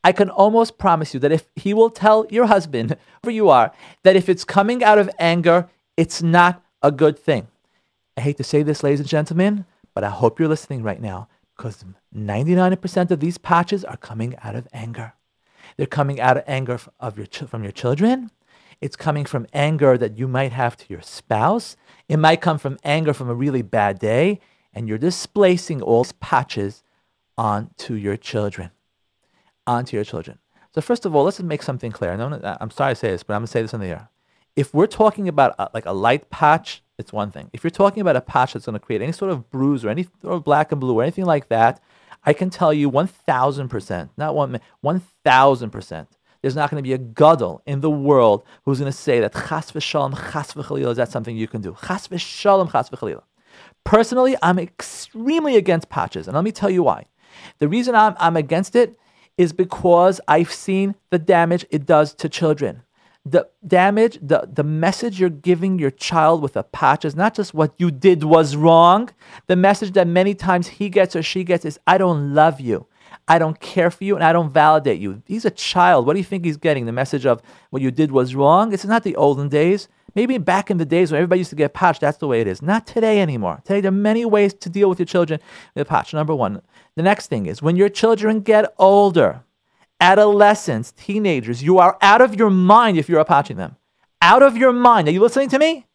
I can almost promise you that if he will tell your husband, [LAUGHS] whoever you are, that if it's coming out of anger, it's not a good thing. I hate to say this, ladies and gentlemen, but I hope you're listening right now because 99% of these patches are coming out of anger. They're coming out of anger of your, from your children. It's coming from anger that you might have to your spouse. It might come from anger from a really bad day, and you're displacing all these patches onto your children onto your children. So first of all, let's make something clear. I'm sorry to say this, but I'm going to say this in the air. If we're talking about a, like a light patch, it's one thing. If you're talking about a patch that's going to create any sort of bruise or any sort of black and blue or anything like that, I can tell you 1,000%, not one, 1,000%, there's not going to be a gadol in the world who's going to say that chas v'shalom, chas v'chalila, is that something you can do? Chas v'shalom, chas v'chalila. Personally, I'm extremely against patches, and let me tell you why. The reason I'm, I'm against it is because I've seen the damage it does to children. The damage, the, the message you're giving your child with a patch is not just what you did was wrong. The message that many times he gets or she gets is, I don't love you. I don't care for you and I don't validate you. He's a child. What do you think he's getting? The message of what you did was wrong? It's not the olden days. Maybe back in the days when everybody used to get patched, that's the way it is. Not today anymore. Today, there are many ways to deal with your children with a patch. Number one. The next thing is when your children get older, adolescents, teenagers, you are out of your mind if you're patching them. Out of your mind. Are you listening to me?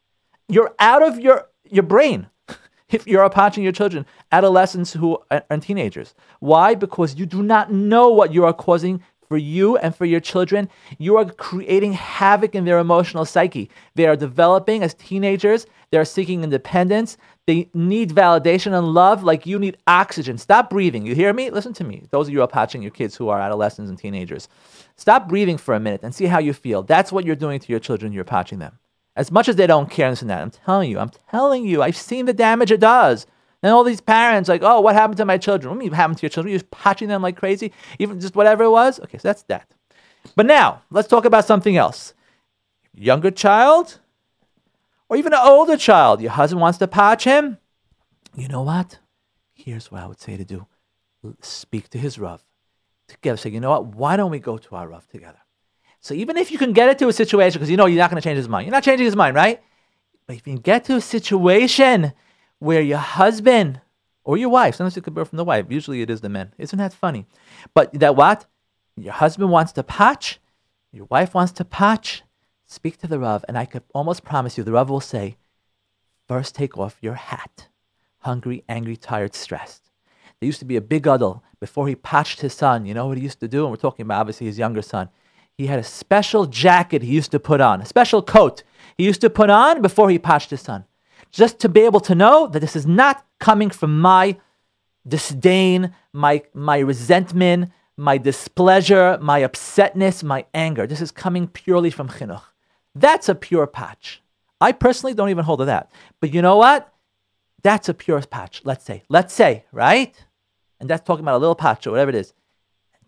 You're out of your, your brain [LAUGHS] if you're patching your children, adolescents who are, and teenagers. Why? Because you do not know what you are causing for you and for your children, you are creating havoc in their emotional psyche. They are developing as teenagers, they are seeking independence, they need validation and love like you need oxygen. Stop breathing. You hear me? Listen to me. Those of you are watching your kids who are adolescents and teenagers. Stop breathing for a minute and see how you feel. That's what you're doing to your children. You're patching them. As much as they don't care this and that, I'm telling you, I'm telling you, I've seen the damage it does. And all these parents, like, oh, what happened to my children? What happened to your children? You're patching them like crazy, even just whatever it was. Okay, so that's that. But now, let's talk about something else. Younger child, or even an older child, your husband wants to patch him. You know what? Here's what I would say to do speak to his Rav together. Say, you know what? Why don't we go to our Rav together? So even if you can get into a situation, because you know you're not going to change his mind, you're not changing his mind, right? But if you can get to a situation where your husband or your wife, sometimes it could be from the wife, usually it is the men. Isn't that funny? But that what? Your husband wants to patch, your wife wants to patch, speak to the Rav, and I could almost promise you the Rav will say, first take off your hat. Hungry, angry, tired, stressed. There used to be a big gadol before he patched his son. You know what he used to do? And we're talking about obviously his younger son. He had a special jacket he used to put on, a special coat he used to put on before he patched his son, just to be able to know that this is not coming from my disdain, my, my resentment, my displeasure, my upsetness, my anger. This is coming purely from chinuch. That's a pure patch. I personally don't even hold to that. But you know what? That's a pure patch, let's say. Let's say, right? And that's talking about a little patch or whatever it is.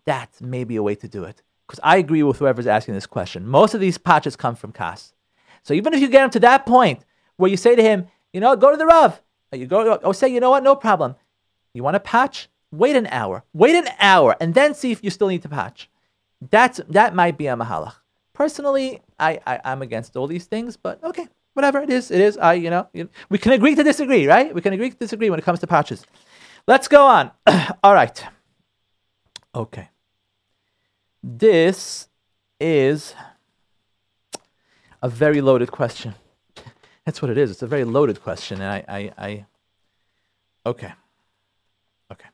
That's maybe a way to do it. Because I agree with whoever's asking this question. Most of these patches come from kaas. So even if you get him to that point where you say to him, you know, go to the Rav, or you go, or say, you know what, no problem. You want a patch? Wait an hour. Wait an hour, and then see if you still need to patch. That's that might be a mahalach. Personally, I, I I'm against all these things, but okay, whatever it is, it is. I you know we can agree to disagree, right? We can agree to disagree when it comes to patches. Let's go on. [CLEARS THROAT] all right. Okay. This is a very loaded question. That's what it is. It's a very loaded question, and I, I, I okay, okay.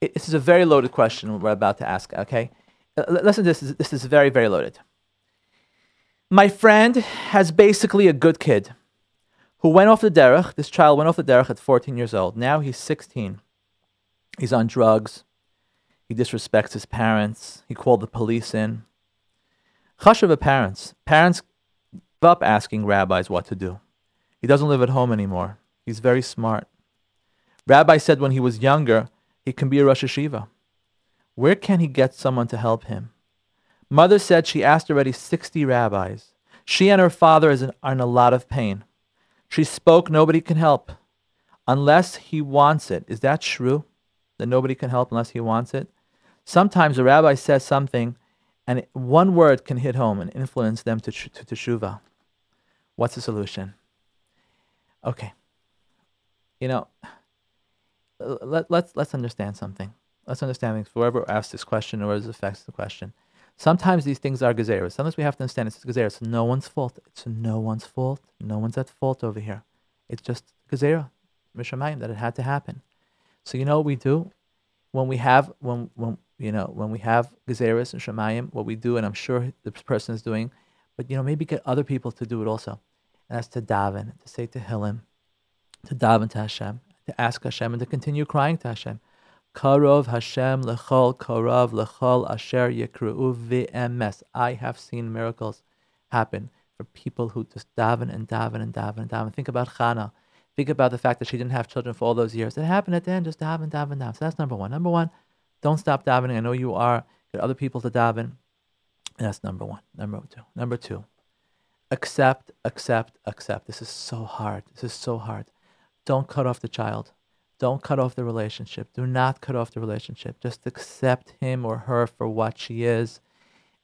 It, this is a very loaded question we're about to ask. Okay, uh, listen. This is this is very very loaded. My friend has basically a good kid who went off the derech. This child went off the derech at 14 years old. Now he's 16. He's on drugs. He disrespects his parents. He called the police in. Chashuva parents. Parents give up asking rabbis what to do. He doesn't live at home anymore. He's very smart. Rabbi said when he was younger, he can be a Rosh Yeshiva. Where can he get someone to help him? Mother said she asked already 60 rabbis. She and her father are in a lot of pain. She spoke, nobody can help unless he wants it. Is that true? That nobody can help unless he wants it? Sometimes a rabbi says something and one word can hit home and influence them to, to, to teshuva. What's the solution? Okay. You know, let, let's, let's understand something. Let's understand. Whoever asks this question or affects the question. Sometimes these things are gezeras. Sometimes we have to understand it's gezeras. It's no one's fault. It's no one's fault. No one's at fault over here. It's just gezerah, mishamayim, that it had to happen. So you know what we do when we have when when you know, when we have Gezeris and Shemayim, what we do, and I'm sure this person is doing, but you know, maybe get other people to do it also. And that's to daven, to say Tehillim, to daven to Hashem, to ask Hashem, and to continue crying to Hashem. Karov Hashem lechol karov lechol asher yekru'u v'emes. I have seen miracles happen for people who just daven and daven and daven and daven. Think about Chana. Think about the fact that she didn't have children for all those years. It happened at the end, just daven, daven, daven. So that's number one. Number one, don't stop davening. I know you are. Get other people to daven. And that's number one. Number two. Number two. Accept, accept, accept. This is so hard. This is so hard. Don't cut off the child. Don't cut off the relationship. Do not cut off the relationship. Just accept him or her for what she is.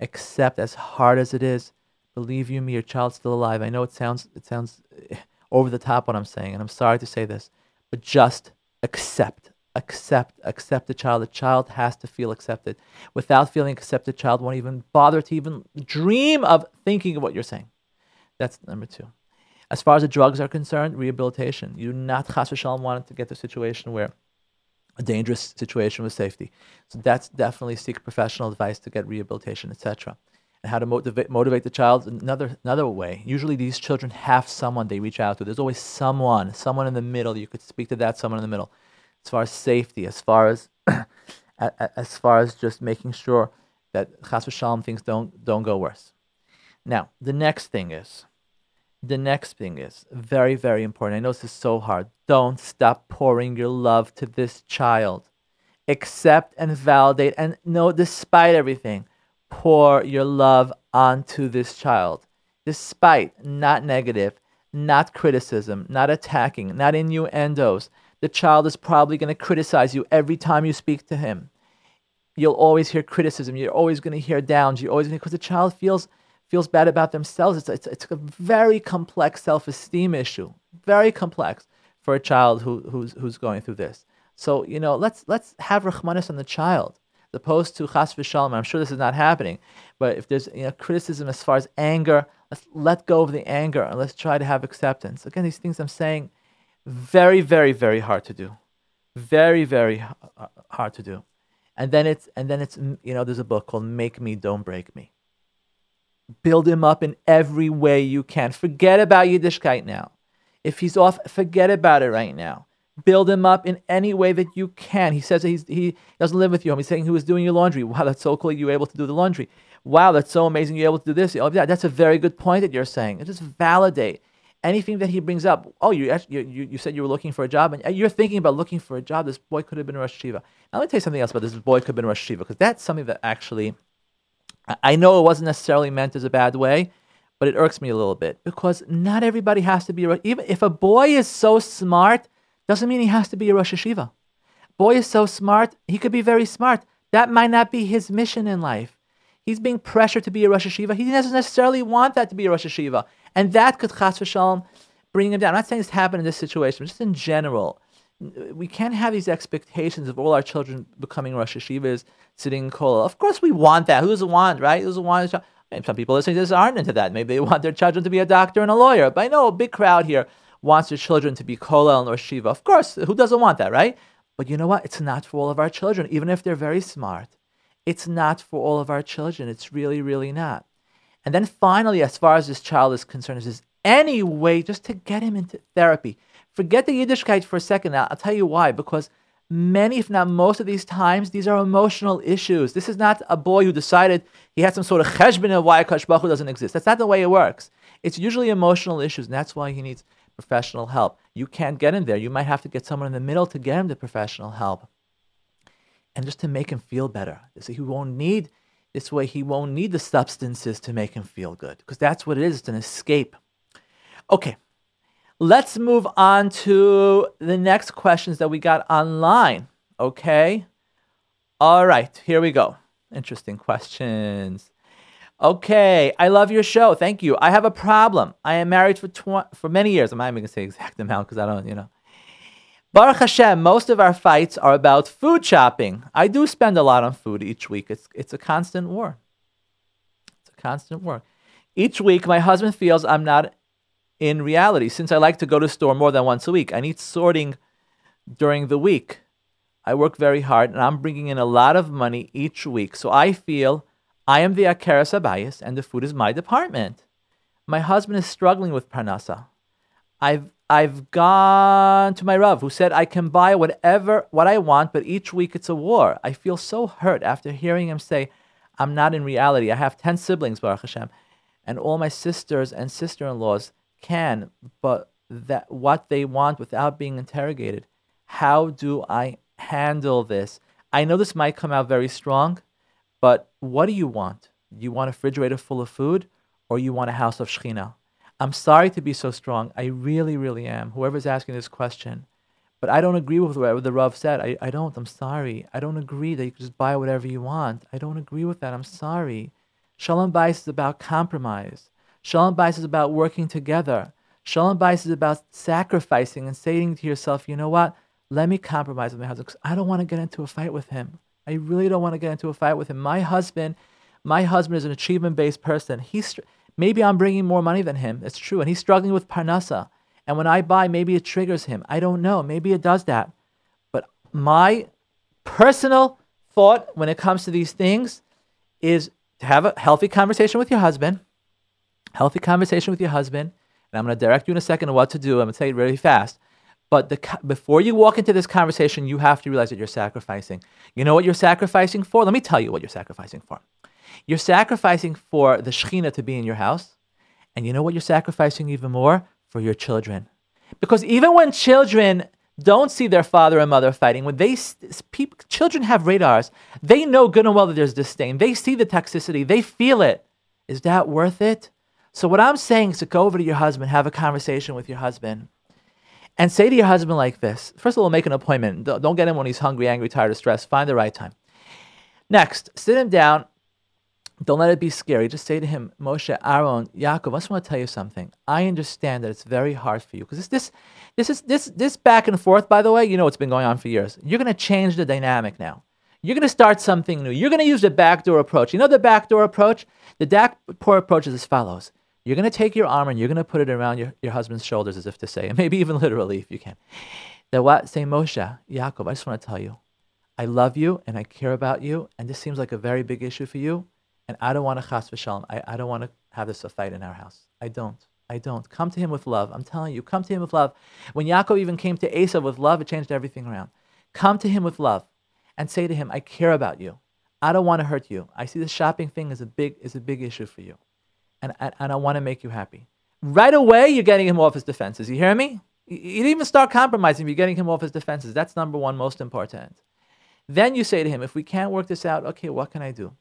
Accept as hard as it is. Believe you me, your child's still alive. I know it sounds it sounds eh, over the top what I'm saying, and I'm sorry to say this, but just accept accept accept the child the child has to feel accepted without feeling accepted child won't even bother to even dream of thinking of what you're saying that's number two. As far as the drugs are concerned rehabilitation. You not chas v'shalom want to get to a situation where a dangerous situation with safety. So that's definitely seek professional advice to get rehabilitation etc and how to motivate, motivate the child another another way. Usually these children have someone they reach out to. There's always someone someone in the middle. You could speak to that someone in the middle. As far as safety, as far as [COUGHS] as far as just making sure that chas v'shalom things don't don't go worse. Now, the next thing is, the next thing is very very important. I know this is so hard. Don't stop pouring your love to this child. Accept and validate, and know despite everything, pour your love onto this child. Despite not negative, not criticism, not attacking, not innuendos the child is probably going to criticize you every time you speak to him. You'll always hear criticism. You're always going to hear downs. You're always because the child feels feels bad about themselves. It's, it's, it's a very complex self esteem issue, very complex for a child who, who's who's going through this. So you know, let's let's have rachmanis on the child, as opposed to chas v'shalom. I'm sure this is not happening, but if there's you know, criticism as far as anger, let's let go of the anger and let's try to have acceptance. Again, these things I'm saying very, very, very hard to do. Very, very hard to do. And then it's and then it's you know there's a book called Make Me Don't Break Me. Build him up in every way you can. Forget about Yiddishkeit now. If he's off, forget about it right now. Build him up in any way that you can. He says he doesn't live with you. He's saying he was doing your laundry. [LAUGHS] Wow, that's so cool. You were able to do the laundry. Wow, that's so amazing. You're able to do this. Oh, yeah, that's a very good point that you're saying. Just validate anything that he brings up. Oh, you, you, you said you were looking for a job, and you're thinking about looking for a job. This boy could have been a Rosh Yeshiva. Now, let me tell you something else about this boy could have been a Rosh Yeshiva, because that's something that actually, I know it wasn't necessarily meant as a bad way, but it irks me a little bit because not everybody has to be a even if a boy is so smart, doesn't mean he has to be a Rosh Yeshiva. Boy is so smart, he could be very smart. That might not be his mission in life. He's being pressured to be a Rosh Yeshiva. He doesn't necessarily want that to be a Rosh Yeshiva. And that could chas v'shalom bring him down. I'm not saying this happened in this situation, just in general. We can't have these expectations of all our children becoming Rosh Yeshivas, sitting in kollel. Of course, we want that. Who doesn't want, right? Who doesn't want? some people listening to this aren't into that. Maybe they want their children to be a doctor and a lawyer. But I know a big crowd here wants their children to be kollel or shiva. Of course, who doesn't want that, right? But you know what? It's not for all of our children, even if they're very smart. It's not for all of our children. It's really, really not. And then finally, as far as this child is concerned, is any way just to get him into therapy. Forget the Yiddishkeit for a second. I'll tell you why. Because many, if not most of these times, these are emotional issues. This is not a boy who decided he had some sort of cheshbon of why Akash doesn't exist. That's not the way it works. It's usually emotional issues, and that's why he needs professional help. You can't get him there. You might have to get someone in the middle to get him the professional help. And just to make him feel better. So he won't need this way, he won't need the substances to make him feel good. Because that's what it is. It's an escape. Okay. Let's move on to the next questions that we got online. Okay. All right, here we go. Interesting questions. Okay, I love your show. Thank you. I have a problem. I am married for tw- for many years. I'm not even gonna say exact [LAUGHS] amount because I don't, you know. Baruch Hashem, most of our fights are about food shopping. I do spend a lot on food each week. It's it's a constant war. It's a constant war. Each week, my husband feels I'm not in reality. Since I like to go to store more than once a week, I need sorting during the week. I work very hard and I'm bringing in a lot of money each week. So I feel I am the Akeres Habayis and the food is my department. My husband is struggling with Parnasa. I've I've gone to my Rav who said I can buy whatever what I want, but each week it's a war. I feel so hurt after hearing him say, I'm not in reality. I have ten siblings, Baruch Hashem, and all my sisters and sister-in-laws can, but that what they want without being interrogated. How do I handle this? I know this might come out very strong, but what do you want? You want a refrigerator full of food or you want a house of Shechina? I'm sorry to be so strong. I really, really am. Whoever's asking this question. But I don't agree with what the Rav said. I, I don't. I'm sorry. I don't agree that you can just buy whatever you want. I don't agree with that. I'm sorry. Shalom Bais is about compromise. Shalom Bais is about working together. Shalom Bais is about sacrificing and saying to yourself, you know what? Let me compromise with my husband because I don't want to get into a fight with him. I really don't want to get into a fight with him. My husband, my husband is an achievement-based person. He's maybe I'm bringing more money than him. It's true, and he's struggling with parnasa. And when I buy, maybe it triggers him. I don't know. Maybe it does that. But my personal thought when it comes to these things is to have a healthy conversation with your husband. Healthy conversation with your husband. And I'm going to direct you in a second on what to do. I'm going to tell you really fast. But the, before you walk into this conversation, you have to realize that you're sacrificing. You know what you're sacrificing for? Let me tell you what you're sacrificing for. You're sacrificing for the Shekhinah to be in your house. And you know what you're sacrificing even more? For your children. Because even when children don't see their father and mother fighting, when they people, children have radars, they know good and well that there's disdain. They see the toxicity, they feel it. Is that worth it? So what I'm saying is to go over to your husband, have a conversation with your husband, and say to your husband like this. First of all, make an appointment. Don't get him when he's hungry, angry, tired, or stressed. Find the right time. Next, sit him down. Don't let it be scary. Just say to him, Moshe, Aaron, Yaakov, I just want to tell you something. I understand that it's very hard for you because this, this, this is this, this back and forth. By the way, you know it's been going on for years. You're going to change the dynamic now. You're going to start something new. You're going to use the backdoor approach. You know the backdoor approach. The backdoor approach is as follows. You're going to take your arm and you're going to put it around your, your husband's shoulders as if to say, and [LAUGHS] maybe even literally if you can. That what? Say, Moshe, Yaakov, I just want to tell you, I love you and I care about you, and this seems like a very big issue for you, and I don't want to chas v'shalom. I, I don't want to have this a fight in our house. I don't. I don't. Come to him with love. I'm telling you, come to him with love. When Yaakov even came to Esau with love, it changed everything around. Come to him with love and say to him, I care about you. I don't want to hurt you. I see the shopping thing is a big is a big issue for you. And, and, and I want to make you happy. Right away, you're getting him off his defenses. You hear me? You even start compromising. You're getting him off his defenses. That's number one, most important. Then you say to him, if we can't work this out, okay, what can I do?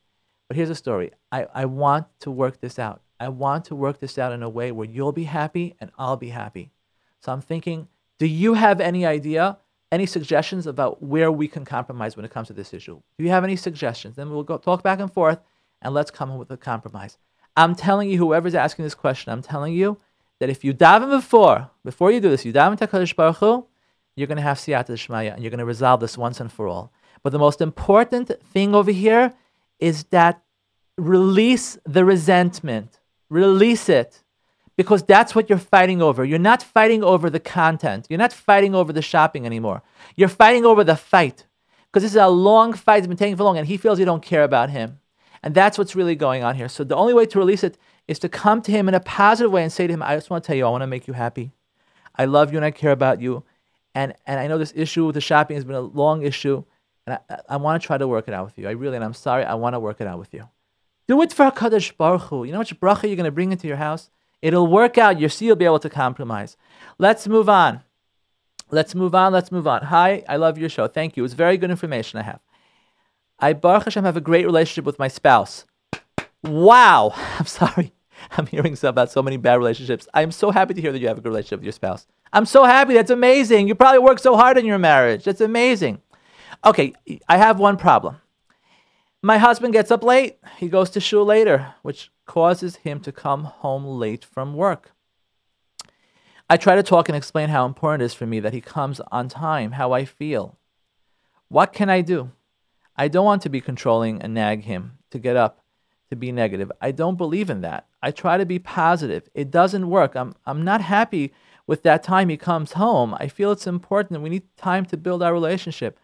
But here's a story. I, I want to work this out. I want to work this out in a way where you'll be happy and I'll be happy. So I'm thinking, do you have any idea, any suggestions about where we can compromise when it comes to this issue? Do you have any suggestions? Then we'll go talk back and forth and let's come up with a compromise. I'm telling you, whoever's asking this question, I'm telling you that if you daven before, before you do this, you daven to Kadosh Baruch Hu, you're going to have siyata d'shmaya and you're going to resolve this once and for all. But the most important thing over here is that release the resentment, release it, because that's what you're fighting over. You're not fighting over the content, you're not fighting over the shopping anymore. You're fighting over the fight, because this is a long fight, it's been taking for long, and he feels you don't care about him. And that's what's really going on here. So the only way to release it is to come to him in a positive way and say to him, I just want to tell you, I want to make you happy. I love you and I care about you. And, and I know this issue with the shopping has been a long issue. And I, I want to try to work it out with you. I really, and I'm sorry, I want to work it out with you. Do it for HaKadosh Baruch Hu. You know which bracha you're going to bring into your house? It'll work out. You'll see, you'll be able to compromise. Let's move on. Let's move on. Let's move on. Hi, I love your show. Thank you. It's very good information I have. I, Baruch Hashem, have a great relationship with my spouse. Wow. [LAUGHS] I'm sorry. [LAUGHS] I'm hearing so about so many bad relationships. I'm so happy to hear that you have a good relationship with your spouse. I'm so happy. That's amazing. You probably worked so hard in your marriage. That's amazing. Okay, I have one problem. My husband gets up late. He goes to shul later, which causes him to come home late from work. I try to talk and explain how important it is for me that he comes on time, how I feel. What can I do? I don't want to be controlling and nag him to get up to be negative. I don't believe in that. I try to be positive. It doesn't work. I'm, I'm not happy with that time he comes home. I feel it's important. We need time to build our relationship.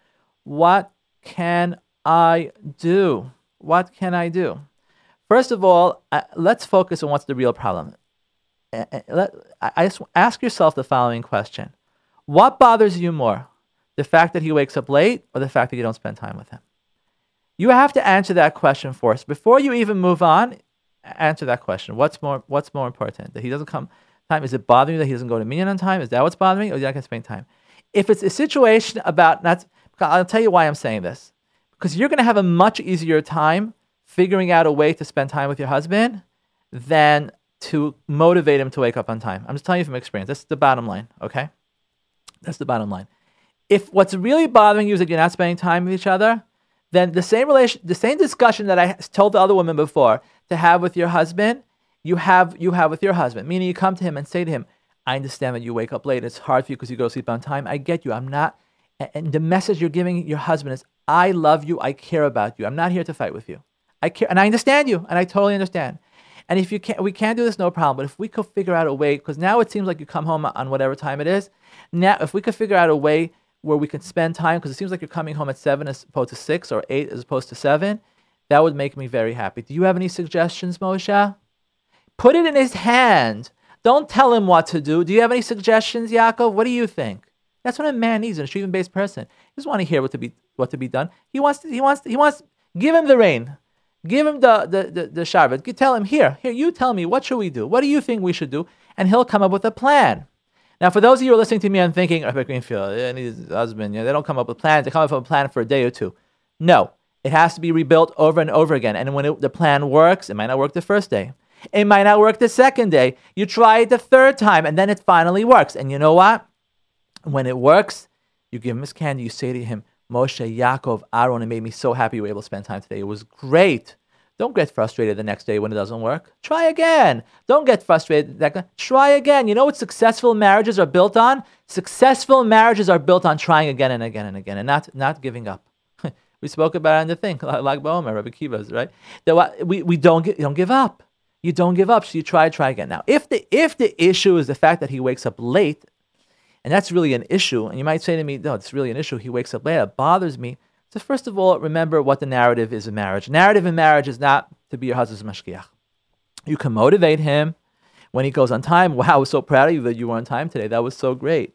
What can I do? What can I do? First of all, uh, let's focus on what's the real problem. Uh, let, I ask yourself the following question What bothers you more? The fact that he wakes up late or the fact that you don't spend time with him? You have to answer that question first. Before you even move on, answer that question. What's more what's more important? That he doesn't come time? Is it bothering you that he doesn't go to minyan on time? Is that what's bothering you? Or you're not going to spend time? If it's a situation about not I'll tell you why I'm saying this. Because you're going to have a much easier time figuring out a way to spend time with your husband than to motivate him to wake up on time. I'm just telling you from experience. That's the bottom line, okay? That's the bottom line. If what's really bothering you is that you're not spending time with each other, then the same relation, the same discussion that I told the other woman before to have with your husband, you have you have with your husband. Meaning, you come to him and say to him, "I understand that you wake up late. It's hard for you because you go to sleep on time. I get you. I'm not and the message you're giving your husband is, I love you, I care about you. I'm not here to fight with you. I care, and I understand you, and I totally understand. And if you can't, we can't do this, no problem. But if we could figure out a way, because now it seems like you come home on whatever time it is. Now, if we could figure out a way where we can spend time, because it seems like you're coming home at seven as opposed to six, or eight as opposed to seven, that would make me very happy. Do you have any suggestions, Moshe? Put it in his hand. Don't tell him what to do. Do you have any suggestions, Yaakov? What do you think? That's what a man needs, an achievement based person. He doesn't want to hear what to be what to be done. He wants to, he wants to, he wants give him the rein. Give him the the the, the sharbit. Tell him here, here, you tell me what should we do? What do you think we should do? And he'll come up with a plan. Now, for those of you who are listening to me and thinking, oh, Rabbi Greenfield and his husband, you know, they don't come up with plans. They come up with a plan for a day or two. No, it has to be rebuilt over and over again. And when it, the plan works, it might not work the first day. It might not work the second day. You try it the third time, and then it finally works. And you know what? When it works, you give him his candy. You say to him, Moshe, Yaakov, Aaron, it made me so happy you were able to spend time today. It was great. Don't get frustrated the next day when it doesn't work. Try again. Don't get frustrated. That, try again. You know what successful marriages are built on? Successful marriages are built on trying again and again and again and not, not giving up. [LAUGHS] we spoke about it in the thing, [LAUGHS] Lag BaOmer, Rabbi Akiva's, right? That we, we don't, get, don't give up. You don't give up, so you try, try again. Now, if the, if the issue is the fact that he wakes up late, and that's really an issue. And you might say to me, no, it's really an issue. He wakes up late. It bothers me. So first of all, remember what the narrative is in marriage. Narrative in marriage is not to be your husband's mashgiach. You can motivate him when he goes on time. Wow, I was so proud of you that you were on time today. That was so great.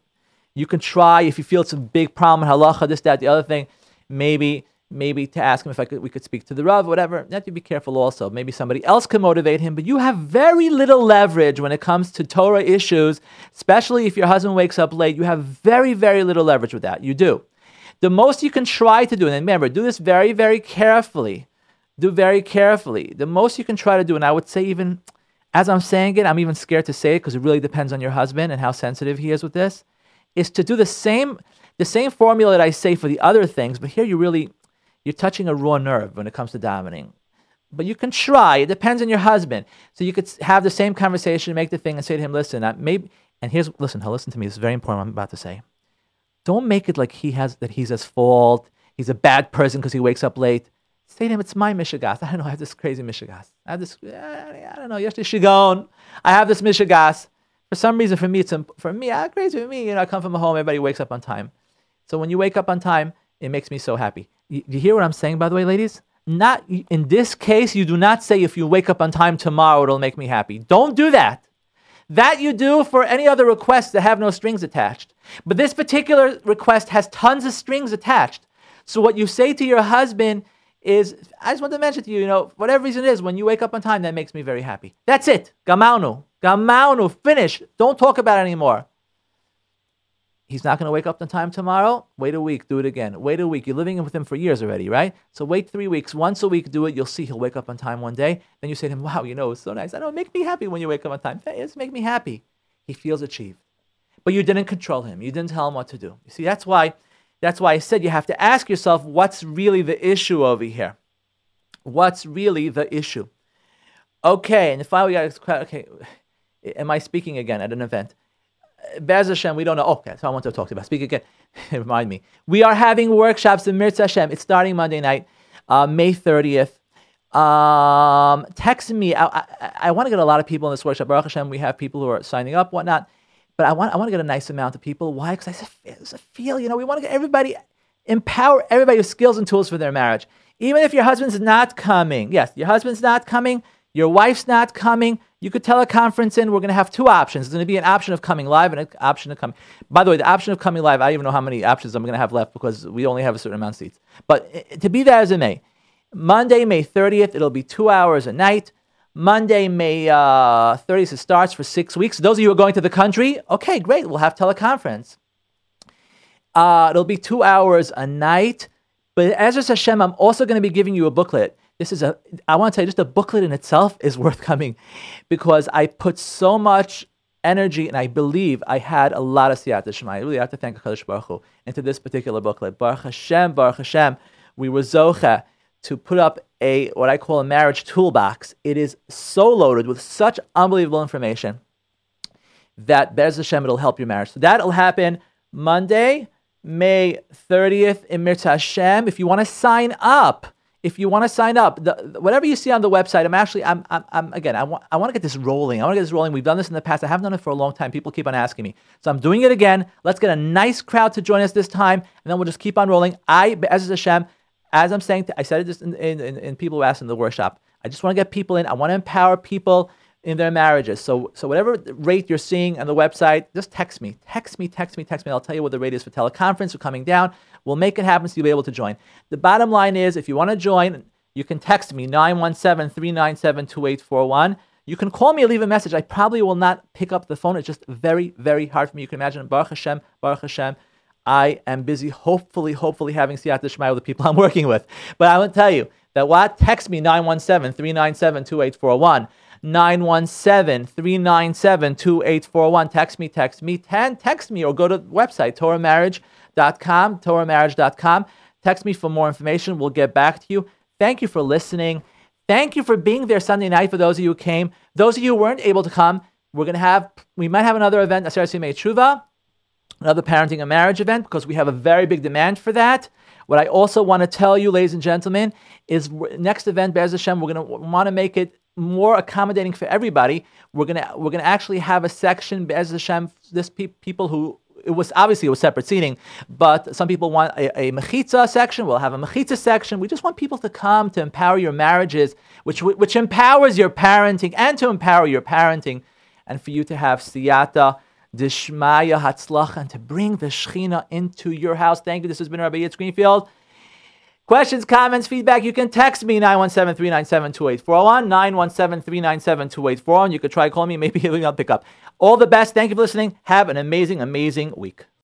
You can try if you feel it's a big problem, in halacha, this, that, the other thing. Maybe, maybe to ask him if I could, we could speak to the rav, whatever. You have to be careful also. Maybe somebody else can motivate him, but you have very little leverage when it comes to Torah issues, especially if your husband wakes up late. You have very, very little leverage with that. You do. The most you can try to do, and remember, do this very, very carefully. Do very carefully. The most you can try to do, and I would say even as I'm saying it, I'm even scared to say it because it really depends on your husband and how sensitive he is with this, is to do the same the same formula that I say for the other things, but here you really you're touching a raw nerve when it comes to davening. But you can try. It depends on your husband. So you could have the same conversation, make the thing, and say to him, "Listen, I, maybe." And here's listen. He'll Listen to me. This is very important. I'm about to say. Don't make it like he has that he's at fault. He's a bad person because he wakes up late. Say to him, it's my mishigas. [LAUGHS] I don't know. I have this crazy mishigas. I have this. I don't know. Yesterday shigon. I have this mishigas. For some reason, for me, it's for me. Ah, crazy for me. You know, I come from a home. Everybody wakes up on time. So when you wake up on time, it makes me so happy. You, you hear what I'm saying, by the way, ladies? Not in this case. You do not say if you wake up on time tomorrow, it'll make me happy. Don't do that. That you do for any other requests that have no strings attached. But this particular request has tons of strings attached. So what you say to your husband is, I just want to mention to you, you know, whatever reason it is, when you wake up on time, that makes me very happy. That's it. Gamarnu. Gamarnu. Finish. Don't talk about it anymore. He's not going to wake up on time tomorrow. Wait a week, do it again. Wait a week. You're living with him for years already, right? So wait three weeks. Once a week, do it. You'll see he'll wake up on time one day. Then you say to him, Wow, you know, it's so nice. I know, make me happy when you wake up on time. It's make me happy. He feels achieved but you didn't control him. You didn't tell him what to do. You see, that's why, that's why I said you have to ask yourself what's really the issue over here. What's really the issue? Okay, and if I got okay, am I speaking again at an event? Bez Hashem, we don't know. Okay, so I want to talk to you about. Speak again. [LAUGHS] Remind me. We are having workshops im yirtzeh Hashem. It's starting Monday night, uh, May 30th. Um, text me. I, I, I want to get a lot of people in this workshop. Baruch Hashem, we have people who are signing up, whatnot. But I want, I want to get a nice amount of people. Why? Because I just feel, you know, we want to get everybody, empower everybody with skills and tools for their marriage. Even if your husband's not coming, yes, your husband's not coming, your wife's not coming, you could teleconference in. We're going to have two options. There's going to be an option of coming live and an option of coming. By the way, the option of coming live, I don't even know how many options I'm going to have left because we only have a certain amount of seats. But eh, to be that as it may, Monday, May 30th, it'll be two hours a night. Monday, May uh, 30th, it starts for six weeks. Those of you who are going to the country, okay, great, we'll have teleconference. Uh, it'll be two hours a night. But as Hashem, I'm also going to be giving you a booklet. This is a, I want to tell you, just the booklet in itself is [LAUGHS] worth coming because I put so much energy and I believe I had a lot of siyat Shema. I really have to thank HaKadosh Baruch Hu into this particular booklet. Baruch Hashem, Baruch Hashem, we were zocha to put up a what I call a marriage toolbox. It is so loaded with such unbelievable information that Bez Hashem it'll help your marriage. So that'll happen Monday, May 30th im yirtzeh Hashem. If you want to sign up, if you want to sign up, the, whatever you see on the website, I'm actually, I'm, I'm, I'm again, I want, I want to get this rolling. I want to get this rolling. We've done this in the past. I haven't done it for a long time. People keep on asking me, so I'm doing it again. Let's get a nice crowd to join us this time, and then we'll just keep on rolling. I, Bez Hashem, as I'm saying, I said it just in, in, in people who asked in the workshop. I just want to get people in. I want to empower people in their marriages. So, so whatever rate you're seeing on the website, just text me, text me, text me, text me. I'll tell you what the rate is for teleconference or coming down. We'll make it happen so you'll be able to join. The bottom line is, if you want to join, you can text me 917-397-2841. You can call me or leave a message. I probably will not pick up the phone. It's just very, very hard for me. You can imagine. Baruch Hashem, Baruch Hashem. I am busy, hopefully, hopefully having Siyat Shema with the people [LAUGHS] I'm working with. But I will tell you that what? Text me 917 397 2841. 917 397 2841. Text me, text me, 10, text me, or go to the website, TorahMarriage.com, TorahMarriage.com. Text me for more information. We'll get back to you. Thank you for listening. Thank you for being there Sunday night for those of you who came. Those of you who weren't able to come, we're going to have, we might have another event, Simei Tshuva another parenting and marriage event because we have a very big demand for that. What I also want to tell you, ladies and gentlemen, is next event, Be'ez Hashem, we're going to want to make it more accommodating for everybody. We're to we're to actually have a section, Be'ez Hashem, this pe- people who it was obviously it was separate seating, but some people want a, a mechitza section. We'll have a mechitza section. We just want people to come to empower your marriages, which which empowers your parenting and to empower your parenting, and for you to have siyata. Dishmaya Hatzlach and to bring the Shechina into your house. Thank you. This has been Rabbi Yitzchak Greenfield. Questions, comments, feedback, you can text me 917 397 2841, 917 397 2841. You could try calling me, maybe [LAUGHS] I'll pick up. All the best. Thank you for listening. Have an amazing, amazing week.